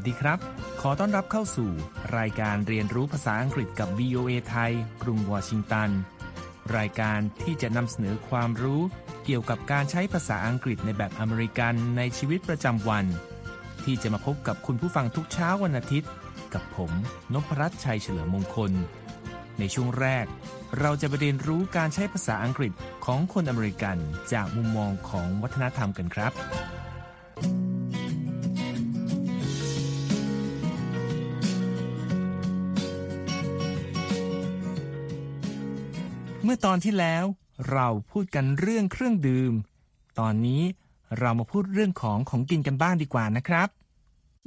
วัสดีครับ ขอต้อนรับเข้าสู่ รายการเรียนรู้ภาษาอังกฤษกับ VOA ไทย กรุงวอชิงตัน รายการที่จะนำเสนอความรู้เกี่ยวกับการใช้ภาษาอังกฤษในแบบอเมริกันในชีวิตประจำวัน ที่จะมาพบกับคุณผู้ฟังทุกเช้าวันอาทิตย์ กับผมนพรัตน์ชัยเฉลิมมงคล ในช่วงแรก เราจะไปเรียนรู้การใช้ภาษาอังกฤษของคนอเมริกันจากมุมมองของวัฒนธรรมกันครับเมื่อตอนที่แล้วเราพูดกันเรื่องเครื่องดื่ม ตอนนี้เรามาพูดเรื่องของของกินกันบ้างดีกว่านะครับ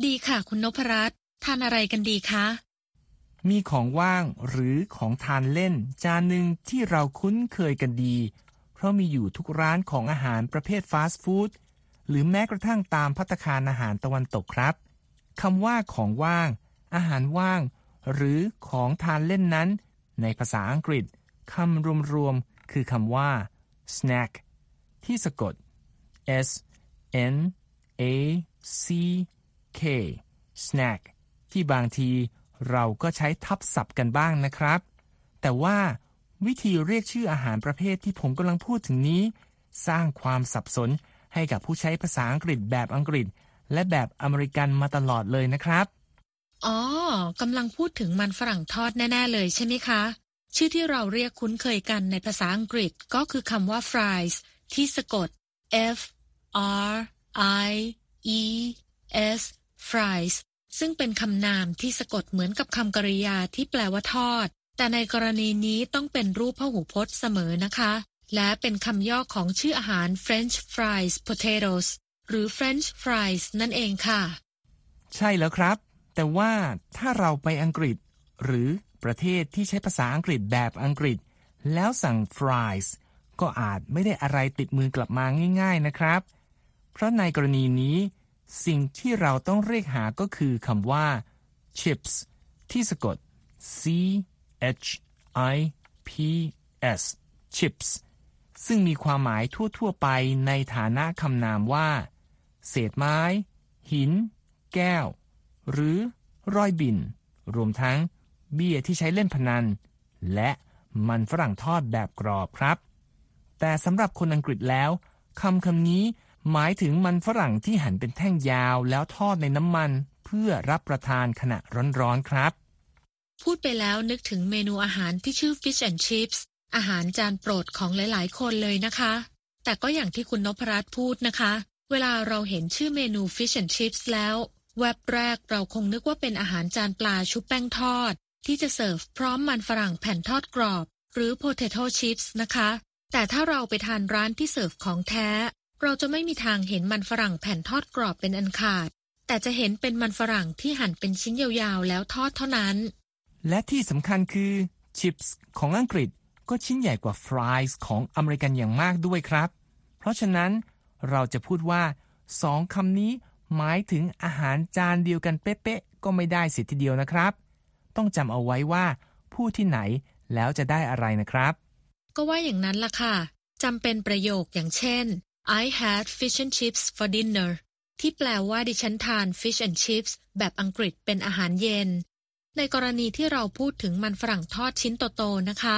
ดีค่ะคุณนพรัตน์ทานอะไรกันดีคะ มีของว่างหรือของทานเล่น จานหนึ่งที่เราคุ้นเคยกันดี เพราะมีอยู่ทุกร้านของอาหารประเภทฟาสต์ฟู้ดหรือแม้กระทั่งตามพัตตาคารอาหารตะวันตกครับคำว่าของว่าง อาหารว่าง หรือของทานเล่นนั้น ในภาษาอังกฤษ คำรวมๆ คือคำว่า snack ที่สะกด s n a c k snack ที่บางทีเราก็ใช้ทับศัพท์กันบ้างนะครับ แต่ว่าวิธีเรียกชื่ออาหารประเภทที่ผมกำลังพูดถึงนี้ สร้างความสับสนให้กับผู้ใช้ภาษาอังกฤษแบบอังกฤษ และแบบอเมริกันมาตลอดเลยนะครับ อ๋อกำลังพูดถึงมันฝรั่งทอดแน่ ๆ เลยใช่ไหมคะ ชื่อที่เราเรียกคุ้นเคยกันในภาษาอังกฤษก็คือคำว่า fries ที่สะกด f r i e s fries ซึ่งเป็นคำนามที่สะกดเหมือนกับคำกริยาที่แปลว่าทอด แต่ในกรณีนี้ต้องเป็นรูปพหูพจน์เสมอนะคะ และเป็นคำย่อของชื่ออาหาร French fries potatoes หรือ French fries นั่นเองค่ะ ใช่แล้วครับ แต่ว่าถ้าเราไปอังกฤษ หรือ ประเทศที่ใช้ภาษาอังกฤษแบบอังกฤษ แล้วสั่ง fries ก็อาจไม่ได้อะไรติดมือกลับมาง่าย ๆนะครับ เพราะในกรณีนี้ สิ่งที่เราต้องเรียกหาก็คือคำว่า chips ที่สะกด c h i p s chips ซึ่งมีความหมายทั่ว ๆ ไปในฐานะคำนามว่า เศษไม้ หิน แก้ว หรือรอยบิน รวมทั้ง เบี้ยที่ใช้เล่นพนัน และมันฝรั่งทอดแบบกรอบครับ แต่สำหรับคนอังกฤษแล้วคำคำนี้หมายถึงมันฝรั่งที่หั่นเป็นแท่งยาวแล้วทอดในน้ำมัน เพื่อรับประทานขณะร้อนๆครับ พูดไปแล้วนึกถึงเมนูอาหารที่ชื่อ fish and chips อาหารจานโปรดของหลายๆ คนเลยนะคะ แต่ก็อย่างที่คุณนพรัตน์พูดนะคะ เวลาเราเห็นชื่อเมนู fish and chips แล้ว แวบแรกเราคงนึกว่าเป็นอาหารจานปลาชุบแป้งทอด ที่จะเสิร์ฟพร้อมมันฝรั่งแผ่นทอดกรอบ หรือ potato chips นะคะ แต่ถ้าเราไปทานร้านที่เสิร์ฟของแท้ เราจะไม่มีทางเห็นมันฝรั่งแผ่นทอดกรอบเป็นอันขาด แต่จะเห็นเป็นมันฝรั่งที่หั่นเป็นชิ้นยาวๆ แล้วทอดเท่านั้น และที่สำคัญคือ chips ของอังกฤษก็ชิ้นใหญ่กว่า fries ของอเมริกันอย่างมากด้วยครับ เพราะฉะนั้นเราจะพูดว่าสองคำนี้หมายถึงอาหารจานเดียวกันเป๊ะๆก็ไม่ได้เสียทีเดียวนะครับ ต้องจำเอาไว้ว่าพูดที่ไหนแล้วจะได้อะไรนะครับ ก็ว่าอย่างนั้นล่ะค่ะจำเป็นประโยคอย่างเช่น I had fish and chips for dinner ที่แปลว่าดิฉันทาน fish and chips แบบอังกฤษเป็นอาหารเย็น ในกรณีที่เราพูดถึงมันฝรั่งทอดชิ้นโตๆนะคะ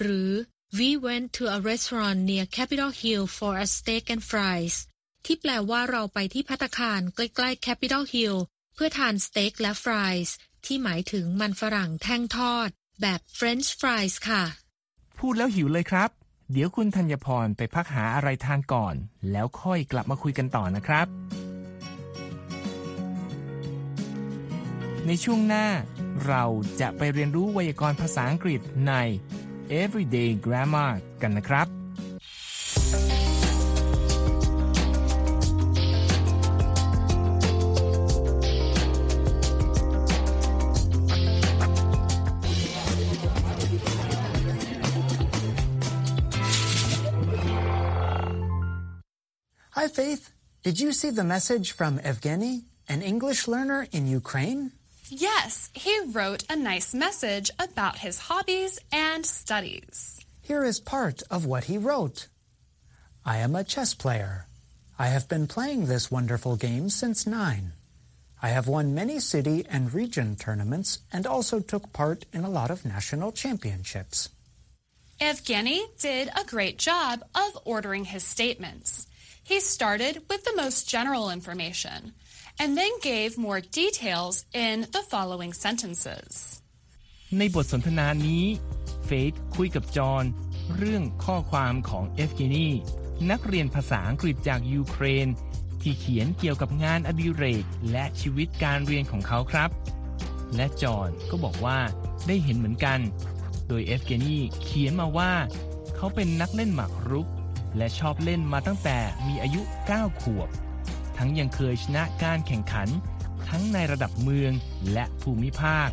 หรือ we went to a restaurant near Capitol Hill for a steak and fries ที่แปลว่าเราไปที่พัตคารใกล้ๆ Capitol Hill เพื่อทานสเต็กและฟรายส์ ที่หมายถึงมันฝรั่งแท่งทอด แบบ French fries ค่ะ พูดแล้วหิวเลยครับ เดี๋ยวคุณธัญพรไปพักหาอะไรทานก่อน แล้วค่อยกลับมาคุยกันต่อนะครับ ในช่วงหน้า เราจะไปเรียนรู้ไวยากรณ์ภาษาอังกฤษใน Everyday Grammar กันนะครับ Faith. Did you see the message from Evgeny, an English learner in Ukraine? Yes, he wrote a nice message about his hobbies and studies. Here is part of what he wrote. I am a chess player. I have been playing this wonderful game since nine. I have won many city and region tournaments and also took part in a lot of national championships. Evgeny did a great job of ordering his statements. He started with the most general information and then gave more details in the following sentences. ในบทสนทนานี้เฟธคุยกับจอห์นเรื่องข้อความของเอฟเกนีนักเรียนภาษาอังกฤษจากยูเครน ที่เขียนเกี่ยวกับงานอดิเรกและชีวิตการเรียนของเขาครับ และจอห์นก็บอกว่าได้เห็นเหมือนกัน โดยเอฟเกนีเขียนมาว่า เขาเป็นนักเล่นหมากรุก และชอบเล่นมาตั้งแต่มีอายุ 9 ขวบ ทั้งยังเคยชนะการแข่งขัน ทั้งในระดับเมืองและภูมิภาค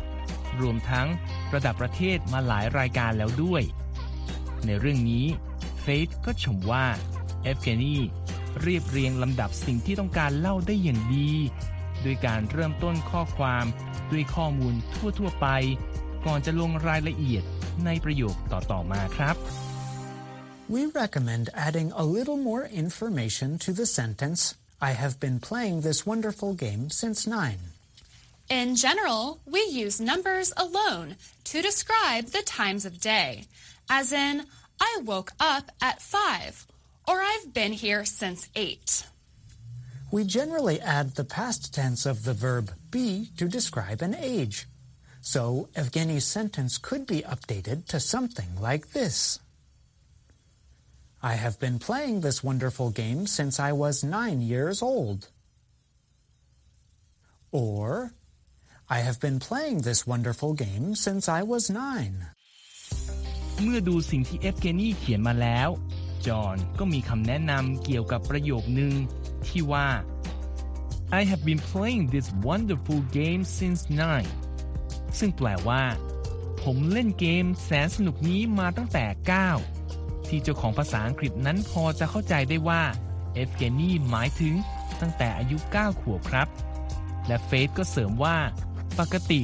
รวมทั้งระดับประเทศมาหลายรายการแล้วด้วย ในเรื่องนี้เฟธก็ชมว่าเอฟเกนีเรียบเรียงลำดับสิ่งที่ต้องการเล่าได้อย่างดีด้วยการเริ่มต้นข้อความด้วยข้อมูลทั่วๆไป ก่อนจะลงรายละเอียดในประโยคต่อๆมาครับ We recommend adding a little more information to the sentence, I have been playing this wonderful game since nine. In general, we use numbers alone to describe the times of day, as in, I woke up at 5, or I've been here since 8. We generally add the past tense of the verb be to describe an age. So Evgeny's sentence could be updated to something like this. I have been playing this wonderful game since I was nine years old. Or, I have been playing this wonderful game since I was nine. เมื่อดูสิ่งที่เอฟเกนีเขียนมาแล้ว จอห์นก็มีคำแนะนำเกี่ยวกับประโยคนึงที่ว่า I have been playing this wonderful game since nine ซึ่งแปลว่า ผมเล่นเกมแสนสนุกนี้มาตั้งแต่ 9 ที่เจ้าของภาษาอังกฤษนั้นพอจะเข้าใจได้ว่าเอฟเกนีหมายถึงตั้งแต่อายุ 9 ขวบครับ และเฟธก็เสริมว่า ปกติ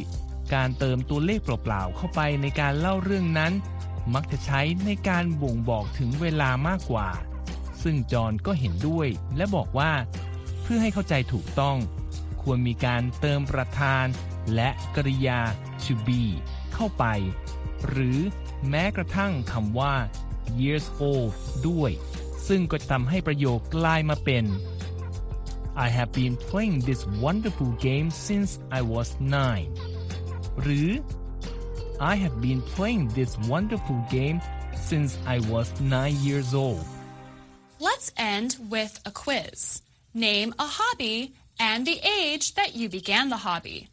การเติมตัวเลขเปล่าๆเข้าไปในการเล่าเรื่องนั้น มักจะใช้ในการบ่งบอกถึงเวลามากกว่า ซึ่งจอห์นก็เห็นด้วย และบอกว่า เพื่อให้เข้าใจถูกต้อง ควรมีการเติมประธาน และกริยา to be เข้าไป หรือแม้กระทั่งคำว่า years old ด้วย ซึ่งก็จะทำให้ประโยคกลายมาเป็น I have been playing this wonderful game since I was nine หรือ I have been playing this wonderful game since I was nine years old Let's end with a quiz. Name a hobby and the age that you began the hobby.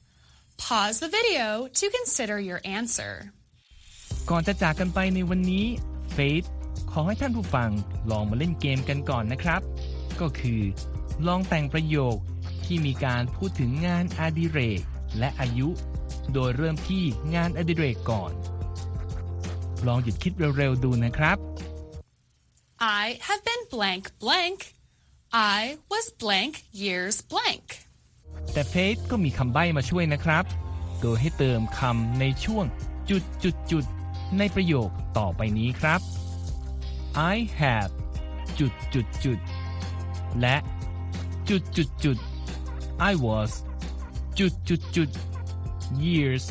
Pause the video to consider your answer. ก่อนจะจากกันไปในวันนี้ เฟธขอให้ท่านผู้ฟังลองมาเล่นเกมกันก่อนนะครับ ก็คือ ลองแต่งประโยคที่มีการพูดถึงงานอดิเรกและอายุ โดยเริ่มที่งานอดิเรกก่อน ลองหยุดคิดเร็วๆดูนะครับ I have been blank blank. I was blank years blank. แต่เฟธก็มีคำใบ้มาช่วยนะครับ โดยให้เติมคำในช่วงจุดจุดจุด ในประโยคต่อไปนี้ครับ I have จุดจุดจุดและจุดจุดจุด I was จุดจุดจุด years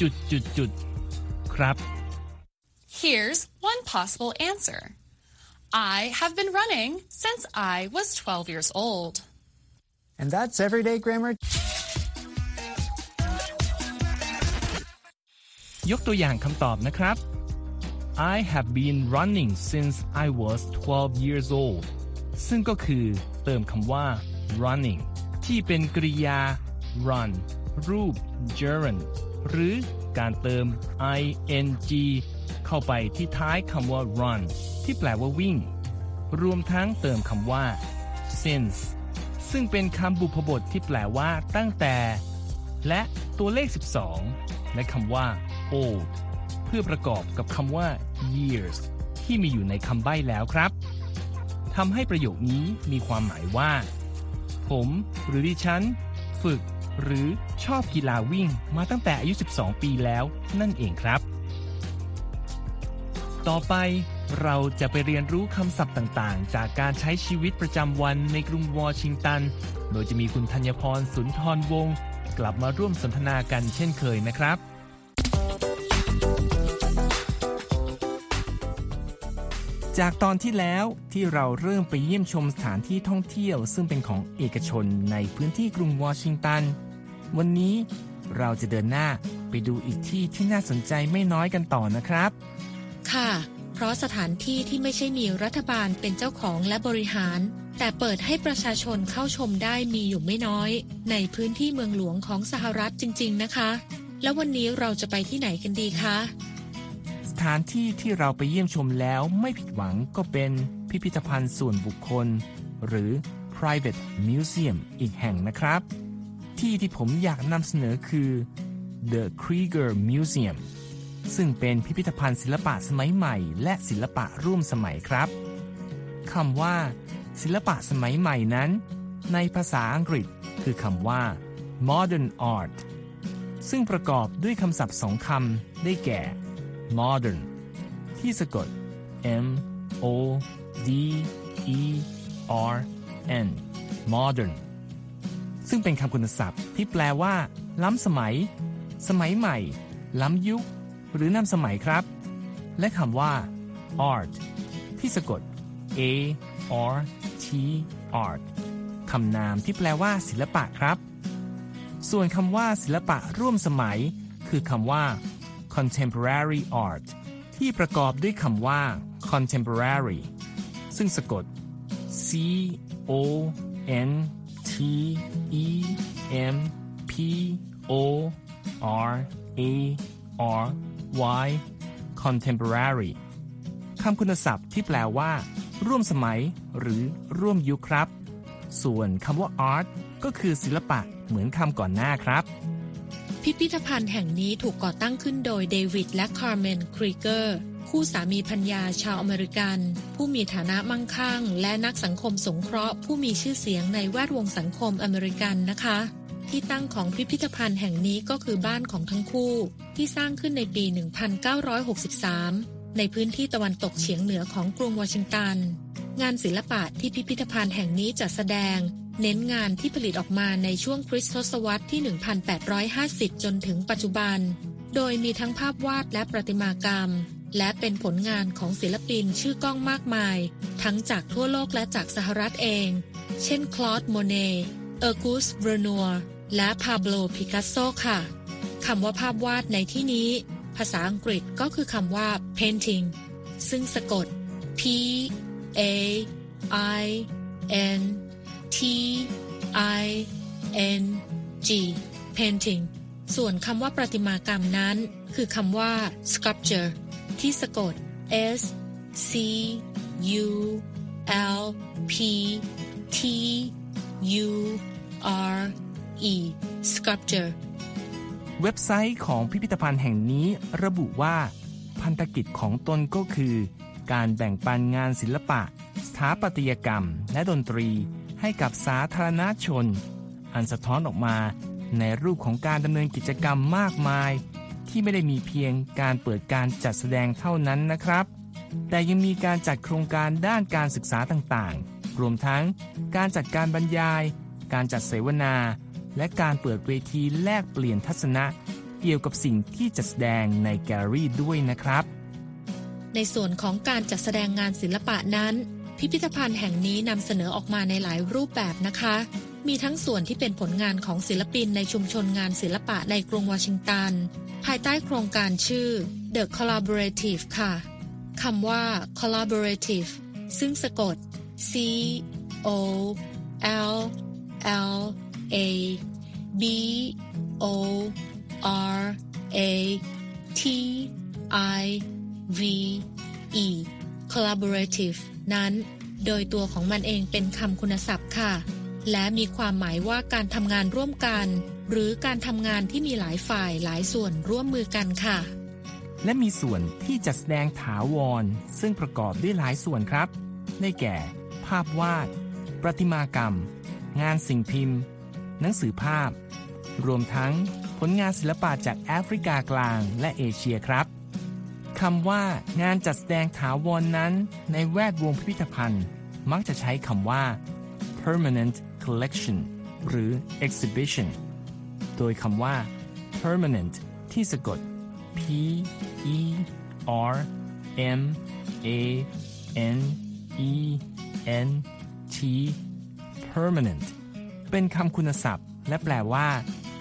จุดจุดจุดครับ Here's one possible answer. I have been running since I was 12 years old. And that's Everyday Grammar ยกตัวอย่างคำตอบนะครับ I have been running since I was 12 years old ซึ่งก็คือเติมคำว่า running ที่เป็นกริยา run รูป gerund หรือการเติม ing เข้าไปที่ท้ายคำว่า run ที่แปลว่าวิ่ง รวมทั้งเติมคำว่า since ซึ่งเป็นคำบุพบทที่แปลว่าตั้งแต่ และตัวเลข 12 และคำว่า old เพื่อประกอบกับคำว่า years ที่มีอยู่ในคำใบ้แล้วครับทำให้ประโยคนี้มีความหมายว่า ผมหรือดิฉัน ฝึก หรือชอบกีฬาวิ่งมาตั้งแต่อายุ 12 ปีแล้วนั่นเองครับ ต่อไปเราจะไปเรียนรู้คำศัพท์ต่างๆ จากการใช้ชีวิตประจำวันในกรุงวอชิงตัน โดยจะมีคุณธัญพรสุนทรวงศ์กลับมาร่วมสนทนากันเช่นเคยนะครับ จากตอนที่แล้วที่เราเริ่มไปเยี่ยมชมสถานที่ท่องเที่ยว ซึ่งเป็นของเอกชนในพื้นที่กรุงวอชิงตัน วันนี้เราจะเดินหน้าไปดูอีกที่ที่น่าสนใจไม่น้อยกันต่อนะครับ ค่ะ เพราะสถานที่ที่ไม่ใช่มีรัฐบาลเป็นเจ้าของและบริหาร แต่เปิดให้ประชาชนเข้าชมได้มีอยู่ไม่น้อย ในพื้นที่เมืองหลวงของสหรัฐจริง ๆ นะคะ แล้ววันนี้เราจะไปที่ไหนกันดีคะ ถานที่ที่เราไปเยี่ยมชมแล้วไม่ผิดหวังก็เป็นพิพิธภัณฑ์ส่วนบุคคล หรือ private museum อีกแห่งนะครับ ที่ที่ผมอยากนำเสนอคือ The Krieger Museum ซึ่งเป็นพิพิธภัณฑ์ศิลปะสมัยใหม่ และศิลปะร่วมสมัยครับคำว่า ศิลปะสมัยใหม่นั้น ในภาษาอังกฤษคือคำว่า modern art ซึ่งประกอบด้วยคำศัพท์สองคำได้แก่ modern ที่สะกด M O D E R N modern ซึ่งเป็นคำคุณศัพท์ที่แปลว่า ล้ำสมัย สมัยใหม่ ล้ำยุค หรือนำสมัยครับ และคำว่า art ที่สะกด A R T art คำนามที่แปลว่า ศิลปะครับ ส่วนคำว่า ศิลปะร่วมสมัย คือคำว่า contemporary art ที่ประกอบด้วยคำว่า contemporary ซึ่งสะกด C O N T E M P O R A R Y contemporary คำคุณศัพท์ที่แปลว่า ร่วมสมัย หรือร่วมยุคครับ ส่วนคำว่า art ก็คือศิลปะเหมือนคำก่อนหน้าครับ พิพิธภัณฑ์แห่งนี้ถูกก่อตั้งขึ้นโดยเดวิดและคาร์เมนครีเกอร์คู่สามีภรรยาชาวอเมริกัน ผู้มีฐานะมั่งคั่ง และนักสังคมสงเคราะห์ผู้มีชื่อเสียงในแวดวงสังคมอเมริกันนะคะ ที่ตั้งของพิพิธภัณฑ์แห่งนี้ก็คือบ้านของทั้งคู่ ที่สร้างขึ้นในปี 1963 ในพื้นที่ตะวันตกเฉียงเหนือของกรุงวอชิงตัน งานศิลปะที่พิพิธภัณฑ์แห่งนี้จัดแสดง เน้นงานที่ผลิตออกมาในช่วงคริสตศตวรรษที่ 1850 จนถึงปัจจุบัน โดยมีทั้งภาพวาดและประติมากรรม และเป็นผลงานของศิลปินชื่อก้องมากมาย ทั้งจากทั่วโลกและจากสหรัฐเอง เช่นโคลดโมเนต์ ออกุสต์ เรอนัวร์ และปาโบล ปิกัสโซค่ะคำว่าภาพวาดในที่นี้ ภาษาอังกฤษก็คือคำว่า painting ซึ่งสะกด P A I N T I N G painting ส่วนคำว่าประติมากรรมนั้น คือคำว่า sculpture ที่สะกด S C U L P T U R E sculpture เว็บไซต์ของพิพิธภัณฑ์แห่งนี้ระบุว่า พันธกิจของตนก็คือ การแบ่งปันงานศิลปะ สถาปัตยกรรม และดนตรี ให้กับสาธารณชน อันสะท้อนออกมาในรูปของการดำเนินกิจกรรมมากมาย ที่ไม่ได้มีเพียงการเปิดการจัดแสดงเท่านั้นนะครับ แต่ยังมีการจัดโครงการด้านการศึกษาต่างๆ รวมทั้งการจัดการบรรยาย การจัดเสวนา และการเปิดเวทีแลกเปลี่ยนทัศนะ เกี่ยวกับสิ่งที่จัดแสดงในแกลเลอรี่ด้วยนะครับ ในส่วนของการจัดแสดงงานศิลปะนั้น พิพิธภัณฑ์แห่งนี้นำเสนอออกมาในหลายรูปแบบนะคะ มีทั้งส่วนที่เป็นผลงานของศิลปินในชุมชนงานศิลปะในกรุงวอชิงตัน ภายใต้โครงการชื่อ The Collaborative ค่ะคำว่า Collaborative ซึ่งสะกด C O L L A B O R A T I V E collaborative นั้น โดยตัวของมันเองเป็นคำคุณศัพท์ค่ะ และมีความหมายว่าการทำงานร่วมกัน หรือการทำงานที่มีหลายฝ่ายหลายส่วนร่วมมือกันค่ะ และมีส่วนที่จัดแสดงถาวร ซึ่งประกอบด้วยหลายส่วนครับ ได้แก่ ภาพวาด ประติมากรรม งานสิ่งพิมพ์ หนังสือภาพ รวมทั้งผลงานศิลปะจากแอฟริกากลางและเอเชียครับ คำว่างานจัดแสดงถาวรนนั้น ในแวดวงพิพิธภัณฑ์ มักจะใช้คำว่า permanent collection หรือ exhibition โดยคำว่า permanent ที่สะกด p e r m a n e n t permanent เป็นคำคุณศัพท์ และแปลว่า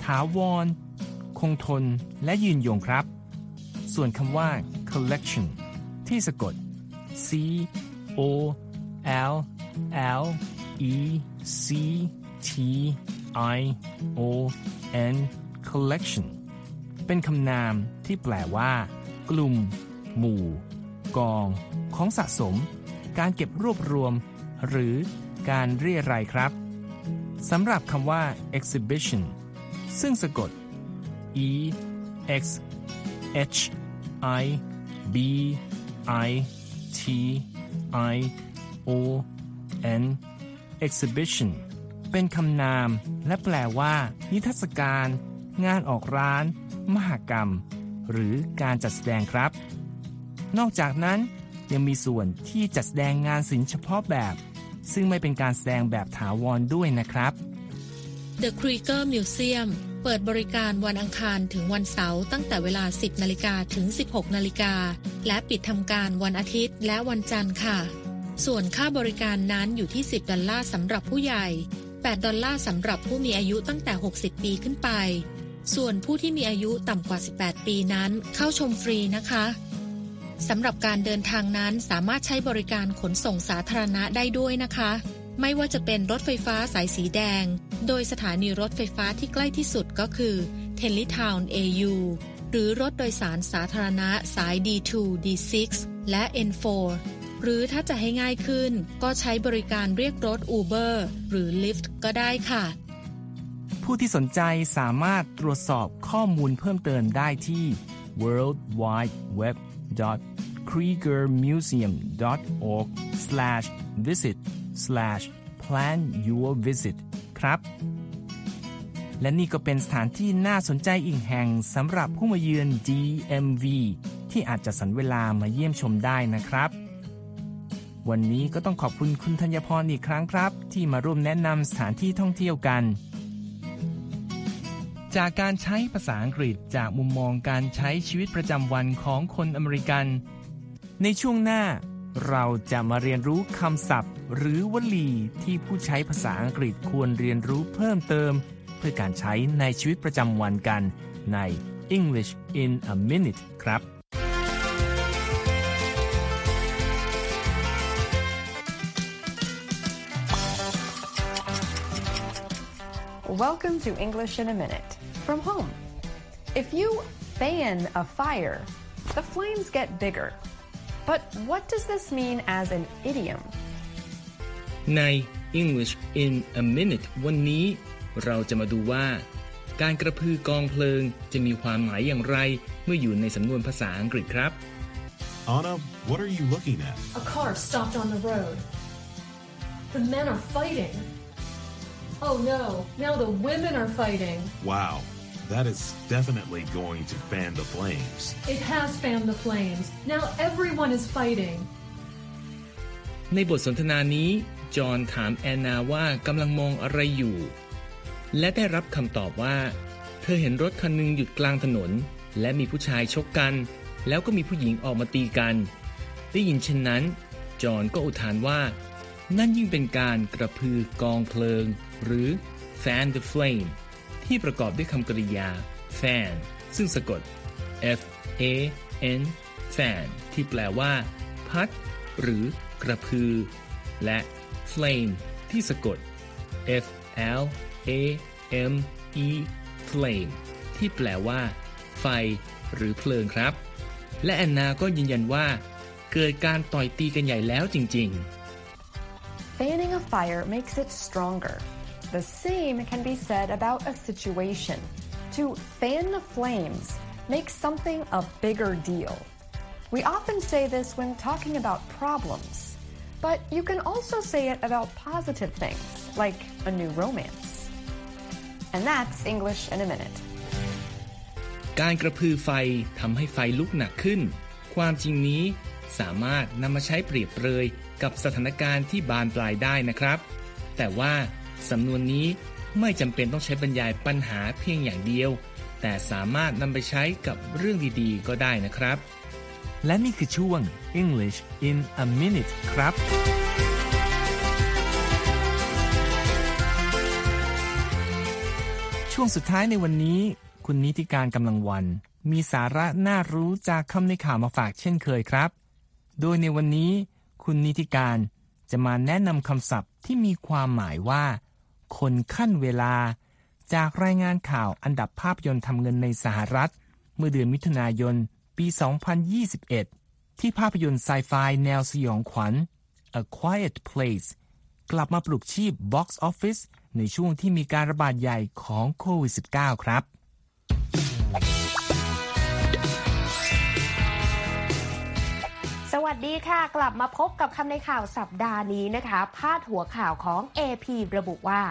ถาวร คงทน และยืนยงครับ ส่วนคำว่า collection ที่สะกด c o l l e c t i o n collection เป็นคำนามที่แปลว่า กลุ่ม หมู่ กอง ของสะสม การเก็บรวบรวม หรือการเรียรายครับสำหรับคำว่า exhibition ซึ่งสะกด e x h i b i t i o n exhibition เป็นคำนามและแปลว่า นิทรรศการ งานออกร้าน มหกรรม หรือการจัดแสดงครับ นอกจากนั้นยังมีส่วนที่จัดแสดงงานศิลป์เฉพาะแบบ ซึ่งไม่เป็นการแสดงแบบถาวรด้วยนะครับ The Krieger Museum เปิดบริการวันอังคารถึงวันเสาร์ตั้งแต่เวลา 10นาฬิกาถึง 16นาฬิกาและปิดทำการวันอาทิตย์และวันจันทร์ค่ะ ส่วนค่าบริการนั้นอยู่ที่ 10 ดอลลาร์สำหรับผู้ใหญ่ 8 ดอลลาร์สำหรับผู้มีอายุตั้งแต่ 60 ปีขึ้นไป ส่วนผู้ที่มีอายุต่ำกว่า 18 ปีนั้นเข้าชมฟรีนะคะสำหรับการเดินทางนั้นสามารถใช้บริการขนส่งสาธารณะได้ด้วยนะคะ ไม่ว่าจะเป็นรถไฟฟ้าสายสีแดง โดยสถานีรถไฟฟ้าที่ใกล้ที่สุดก็คือ t e n l e y Town AU หรือรถโดยสารสาธารณะสาย D2 D6 และ N4 หรือถ้าจะให้ง่ายขึ้น ก็ใช้บริการเรียกรถ Uber หรือ Lyft ก็ได้ค่ะ ผู้ที่สนใจสามารถตรวจสอบข้อมูลเพิ่มเติมได้ที่ worldwideweb.kriegermuseum.org/visit plan your visit ครับ และนี่ก็เป็นสถานที่น่าสนใจอีกแห่งสำหรับผู้มาเยือน DMV ที่อาจจะสันเวลามาเยี่ยมชมได้นะครับ วันนี้ก็ต้องขอบคุณคุณธัญพรอีกครั้งครับ ที่มาร่วมแนะนำสถานที่ท่องเที่ยวกัน จากการใช้ภาษาอังกฤษจากมุมมองการใช้ชีวิตประจำวันของคนอเมริกัน ในช่วงหน้า เราจะมาเรียนรู้คำศัพท์ หรือวลีที่ผู้ใช้ภาษาอังกฤษควรเรียนรู้เพิ่มเติม เพื่อการใช้ในชีวิตประจำวันกันใน English in a Minute ครับ Welcome to English in a Minute from home. If you fan a fire, the flames get bigger. But what does this mean as an idiom? ใน English in a Minute วันนี้ เราจะมาดูว่า การกระพือกองเพลิงจะมีความหมายอย่างไร เมื่ออยู่ในสำนวนภาษาอังกฤษครับ Anna, what are you looking at? A car stopped on the road. The men are fighting. Oh no, now the women are fighting. Wow, That is definitely going to fan the flames. It has fanned the flames. Now everyone is fighting. ในบทสนทนานี้ จอห์นถามแอนนาว่ากำลังมองอะไรอยู่ และได้รับคำตอบว่า เธอเห็นรถคันหนึงหยุดกลางถนน และมีผู้ชายชกกัน แล้วก็มีผู้หญิงออกมาตีกัน ได้ยินเช่นนั้น จอห์นก็อุทานว่า นั่นยิ่งเป็นการกระพือกองเพลิง หรือ fan the flame ที่ประกอบด้วยคำกริยา fan ซึ่งสะกด f a n fan ที่แปลว่า พัด หรือกระพือ และ flame ที่สะกด f l a m e flame ที่แปลว่า ไฟ หรือเพลิงครับ และแอนนาก็ยืนยันว่า เกิดการต่อยตีกันใหญ่แล้วจริง ๆ Fanning a fire makes it stronger. The same can be said about a situation. To fan the flames makes something a bigger deal. We often say this when talking about problems, but you can also say it about positive things, like a new romance. And that's English in a minute. การกระพือไฟทำให้ไฟลุกหนักขึ้น ความจริงนี้สามารถนำมาใช้เปรียบเปรยกับสถานการณ์ที่บานปลายได้นะครับ แต่ว่า สำนวนนี้ไม่จำเป็นต้องใช้บรรยายปัญหาเพียงอย่างเดียว แต่สามารถนำไปใช้กับเรื่องดีๆ ก็ได้นะครับ และนี่คือช่วง English in a minute ครับ ช่วงสุดท้ายในวันนี้ คุณนิติการกำลังวัน มีสาระน่ารู้จากคำในข่าวมาฝากเช่นเคยครับ โดยในวันนี้ คุณนิติการจะมาแนะนำคำศัพท์ที่มีความหมายว่า คนขั้นเวลา จากรายงานข่าวอันดับภาพยนตร์ทำเงินในสหรัฐ เมื่อเดือนมิถุนายน ปี 2021 ที่ภาพยนตร์ไซไฟแนวสยองขวัญ A Quiet Place กลับมาปลุกชีพ Box Office ในช่วงที่มีการระบาดใหญ่ของโควิด -19 ครับ ดีค่ะ กลับมาพบกับคำในข่าวสัปดาห์นี้นะคะ พาดหัวข่าวของ AP ระบุว่า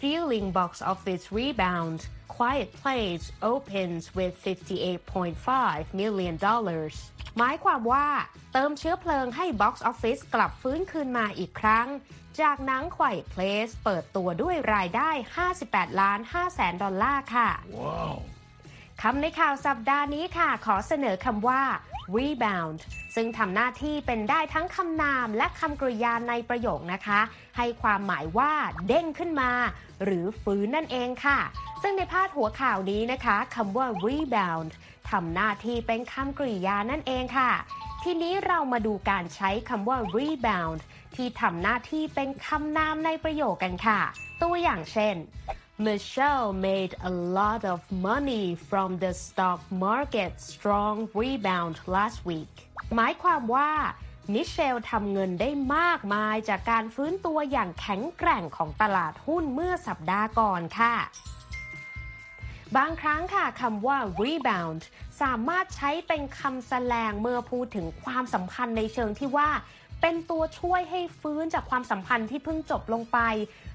Fueling box office rebound Quiet Place opens with 58.5 million dollars หมายความว่าเติมเชื้อเพลิงให้ box office กลับฟื้นคืนมาอีกครั้ง จากหนัง Quiet Place เปิดตัวด้วยรายได้ 58 ล้าน5แสนดอลลาร์ค่ะ Wow. คำในข่าวสัปดาห์นี้ค่ะ ขอเสนอคำว่า rebound ซึ่งทำหน้าที่เป็นได้ทั้งคำนามและคำกริยาในประโยคนะคะ ให้ความหมายว่าเด้งขึ้นมา หรือฟื้นนั่นเองค่ะ ซึ่งในพาดหัวข่าวนี้นะคะคำว่า rebound ทำหน้าที่เป็นคำกริยานั่นเองค่ะ ทีนี้เรามาดูการใช้คำว่า rebound ที่ทำหน้าที่เป็นคำนามในประโยคกันค่ะ ตัวอย่างเช่น Michelle made a lot of money from the stock market strong rebound last week หมายความว่ามิเชลทำเงินได้มากมายจากการฟื้นตัวอย่างแข็งแกร่งของตลาดหุ้นเมื่อสัปดาห์ก่อนค่ะ บางครั้งค่ะคำว่า rebound สามารถใช้เป็นคำแสลงเมื่อพูดถึงความสัมพันธ์ในเชิงที่ว่า เป็นตัวช่วยให้ฟื้นจากความสัมพันธ์ที่เพิ่งจบลงไป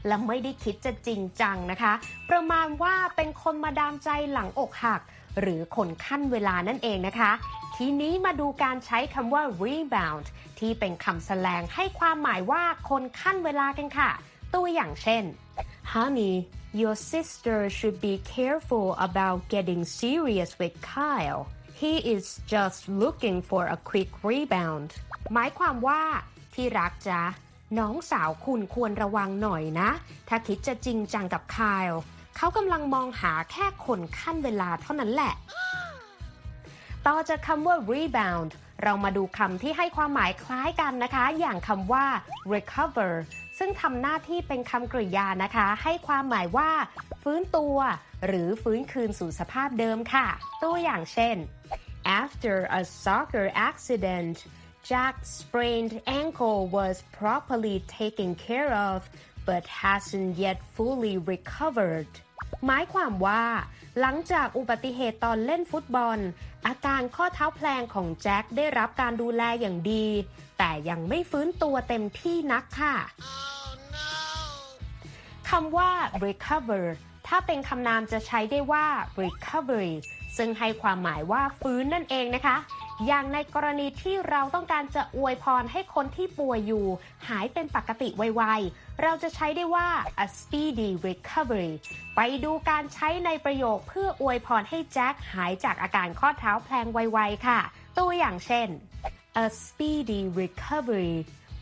และไม่ได้คิดจะจริงจังนะคะ ประมาณว่าเป็นคนมาดามใจหลังอกหัก หรือคนขั้นเวลานั่นเองนะคะ ทีนี้มาดูการใช้คำว่า rebound ที่เป็นคำแสลงให้ความหมายว่าคนขั้นเวลากันค่ะ ตัวอย่างเช่น Honey your sister should be careful about getting serious with Kyle he is just looking for a quick rebound หมายความว่าที่รักจ๊ะน้องสาวคุณควรระวังหน่อยนะ ถ้าคิดจะจริงจังกับคายเขากำลังมองหาแค่คนขั้นเวลาเท่านั้นแหละ ต่อจากคำว่า rebound เรามาดูคำที่ให้ความหมายคล้ายกันนะคะ อย่างคำว่า recover ซึ่งทำหน้าที่เป็นคำกริยานะคะ ให้ความหมายว่า ฟื้นตัว หรือฟื้นคืนสู่สภาพเดิมค่ะ ตัวอย่างเช่น after a soccer accident Jack's sprained ankle was properly taken care of but hasn't yet fully recovered หมายความว่า หลังจากอุบัติเหตุตอนเล่นฟุตบอล อาการข้อเท้าแพลงของแจ็คได้รับการดูแลอย่างดี แต่ยังไม่ฟื้นตัวเต็มที่นักค่ะคำว่า recover ถ้าเป็นคำนามจะใช้ได้ว่า recovery ซึ่งให้ความหมายว่าฟื้นนั่นเองนะคะ อย่างในกรณีที่เราต้องการจะอวยพรให้คนที่ป่วยอยู่ หายเป็นปกติไวๆ เราจะใช้ได้ว่า a speedy recovery ไปดูการใช้ในประโยคเพื่ออวยพรให้แจ็คหายจากอาการข้อเท้าแพลงไวๆค่ะ ตัวอย่างเช่น a speedy recovery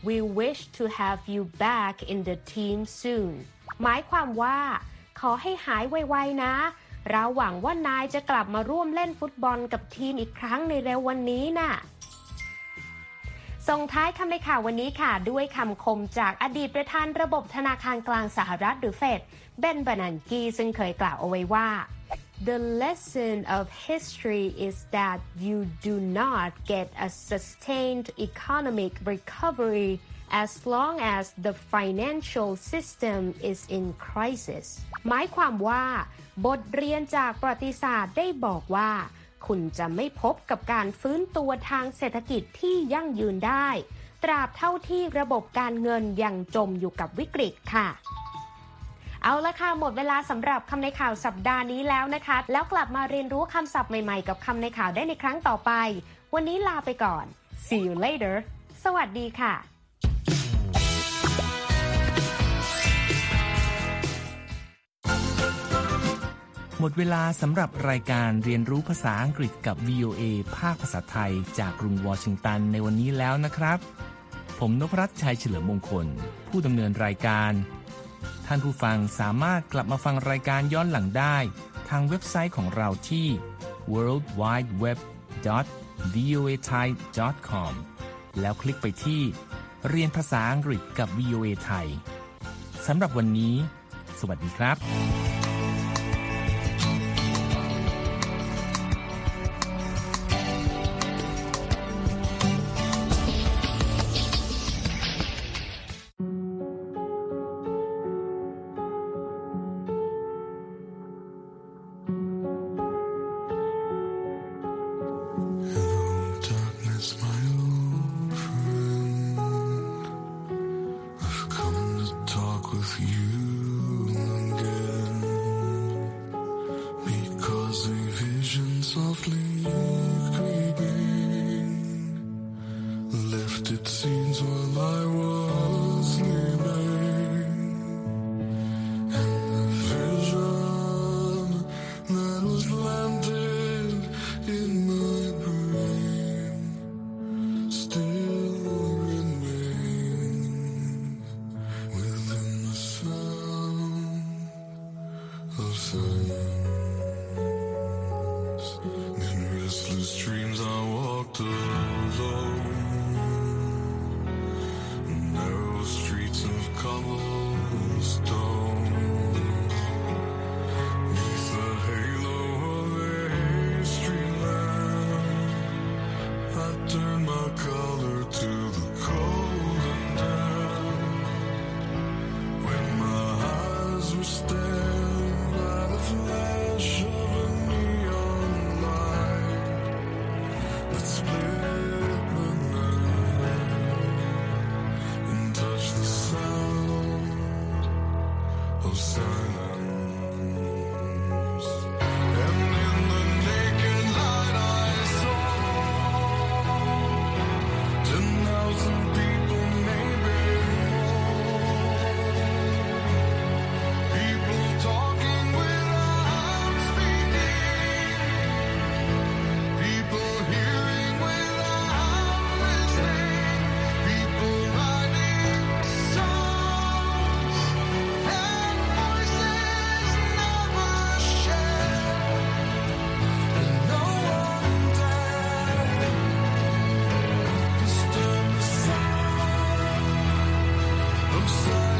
we wish to have you back in the team soon หมายความว่า ขอให้หายไวๆนะ เราหวังว่านายจะกลับมาร่วมเล่นฟุตบอลกับทีมอีกครั้งในเร็ววันนี้น่ะส่งท้ายคำในข่าววันนี้ค่ะ ด้วยคำคมจากอดีตประธานระบบธนาคารกลางสหรัฐหรือเฟดเบนบานันกีซึ่งเคยกล่าวเอาไว้ว่า The lesson of history is that you do not get a sustained economic recovery as long as the financial system is in crisis หมายความว่า บทเรียนจากประวัติศาสตร์ได้บอกว่า คุณจะไม่พบกับการฟื้นตัวทางเศรษฐกิจที่ยั่งยืนได้ ตราบเท่าที่ระบบการเงินยังจมอยู่กับวิกฤตค่ะเอาละค่ะ หมดเวลาสำหรับคำในข่าวสัปดาห์นี้แล้วนะคะ แล้วกลับมาเรียนรู้คำศัพท์ใหม่ๆ กับคำในข่าวได้ในครั้งต่อไป วันนี้ลาไปก่อน see you later สวัสดีค่ะ หมดเวลาสำหรับรายการเรียนรู้ภาษาอังกฤษกับ VOA ภาคภาษาไทย จากกรุงวอชิงตันในวันนี้แล้วนะครับ ผมนพรัตน์ชัยเฉลิมมงคล ผู้ดำเนินรายการ ท่านผู้ฟังสามารถกลับมาฟังรายการย้อนหลังได้ ทางเว็บไซต์ของเราที่ world wide web voa thai com แล้วคลิกไปที่เรียนภาษาอังกฤษกับ VOA ไทยสำหรับวันนี้ สวัสดีครับ lives.